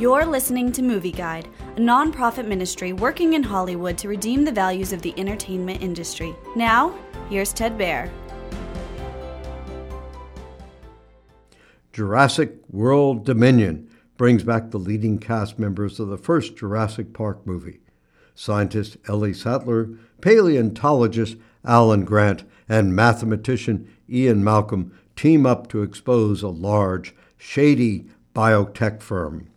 You're listening to Movie Guide, a nonprofit ministry working in Hollywood to redeem the values of the entertainment industry. Now, here's Ted Baehr. Jurassic World Dominion brings back the leading cast members of the first Jurassic Park movie. Scientist Ellie Sattler, paleontologist Alan Grant, and mathematician Ian Malcolm team up to expose a large, shady biotech firm.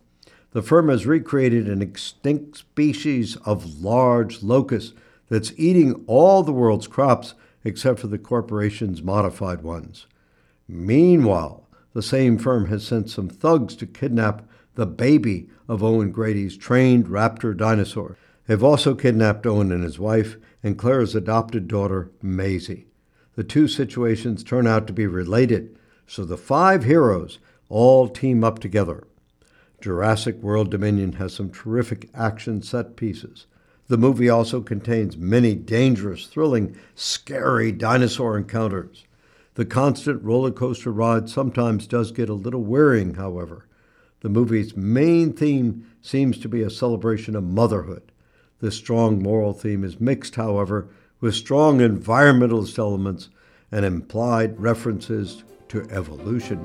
The firm has recreated an extinct species of large locust that's eating all the world's crops except for the corporation's modified ones. Meanwhile, the same firm has sent some thugs to kidnap the baby of Owen Grady's trained raptor dinosaur. They've also kidnapped Owen and his wife and Claire's adopted daughter, Maisie. The two situations turn out to be related, so the five heroes all team up together. Jurassic World Dominion has some terrific action set pieces. The movie also contains many dangerous, thrilling, scary dinosaur encounters. The constant roller coaster ride sometimes does get a little wearing, however. The movie's main theme seems to be a celebration of motherhood. This strong moral theme is mixed, however, with strong environmentalist elements and implied references to evolution.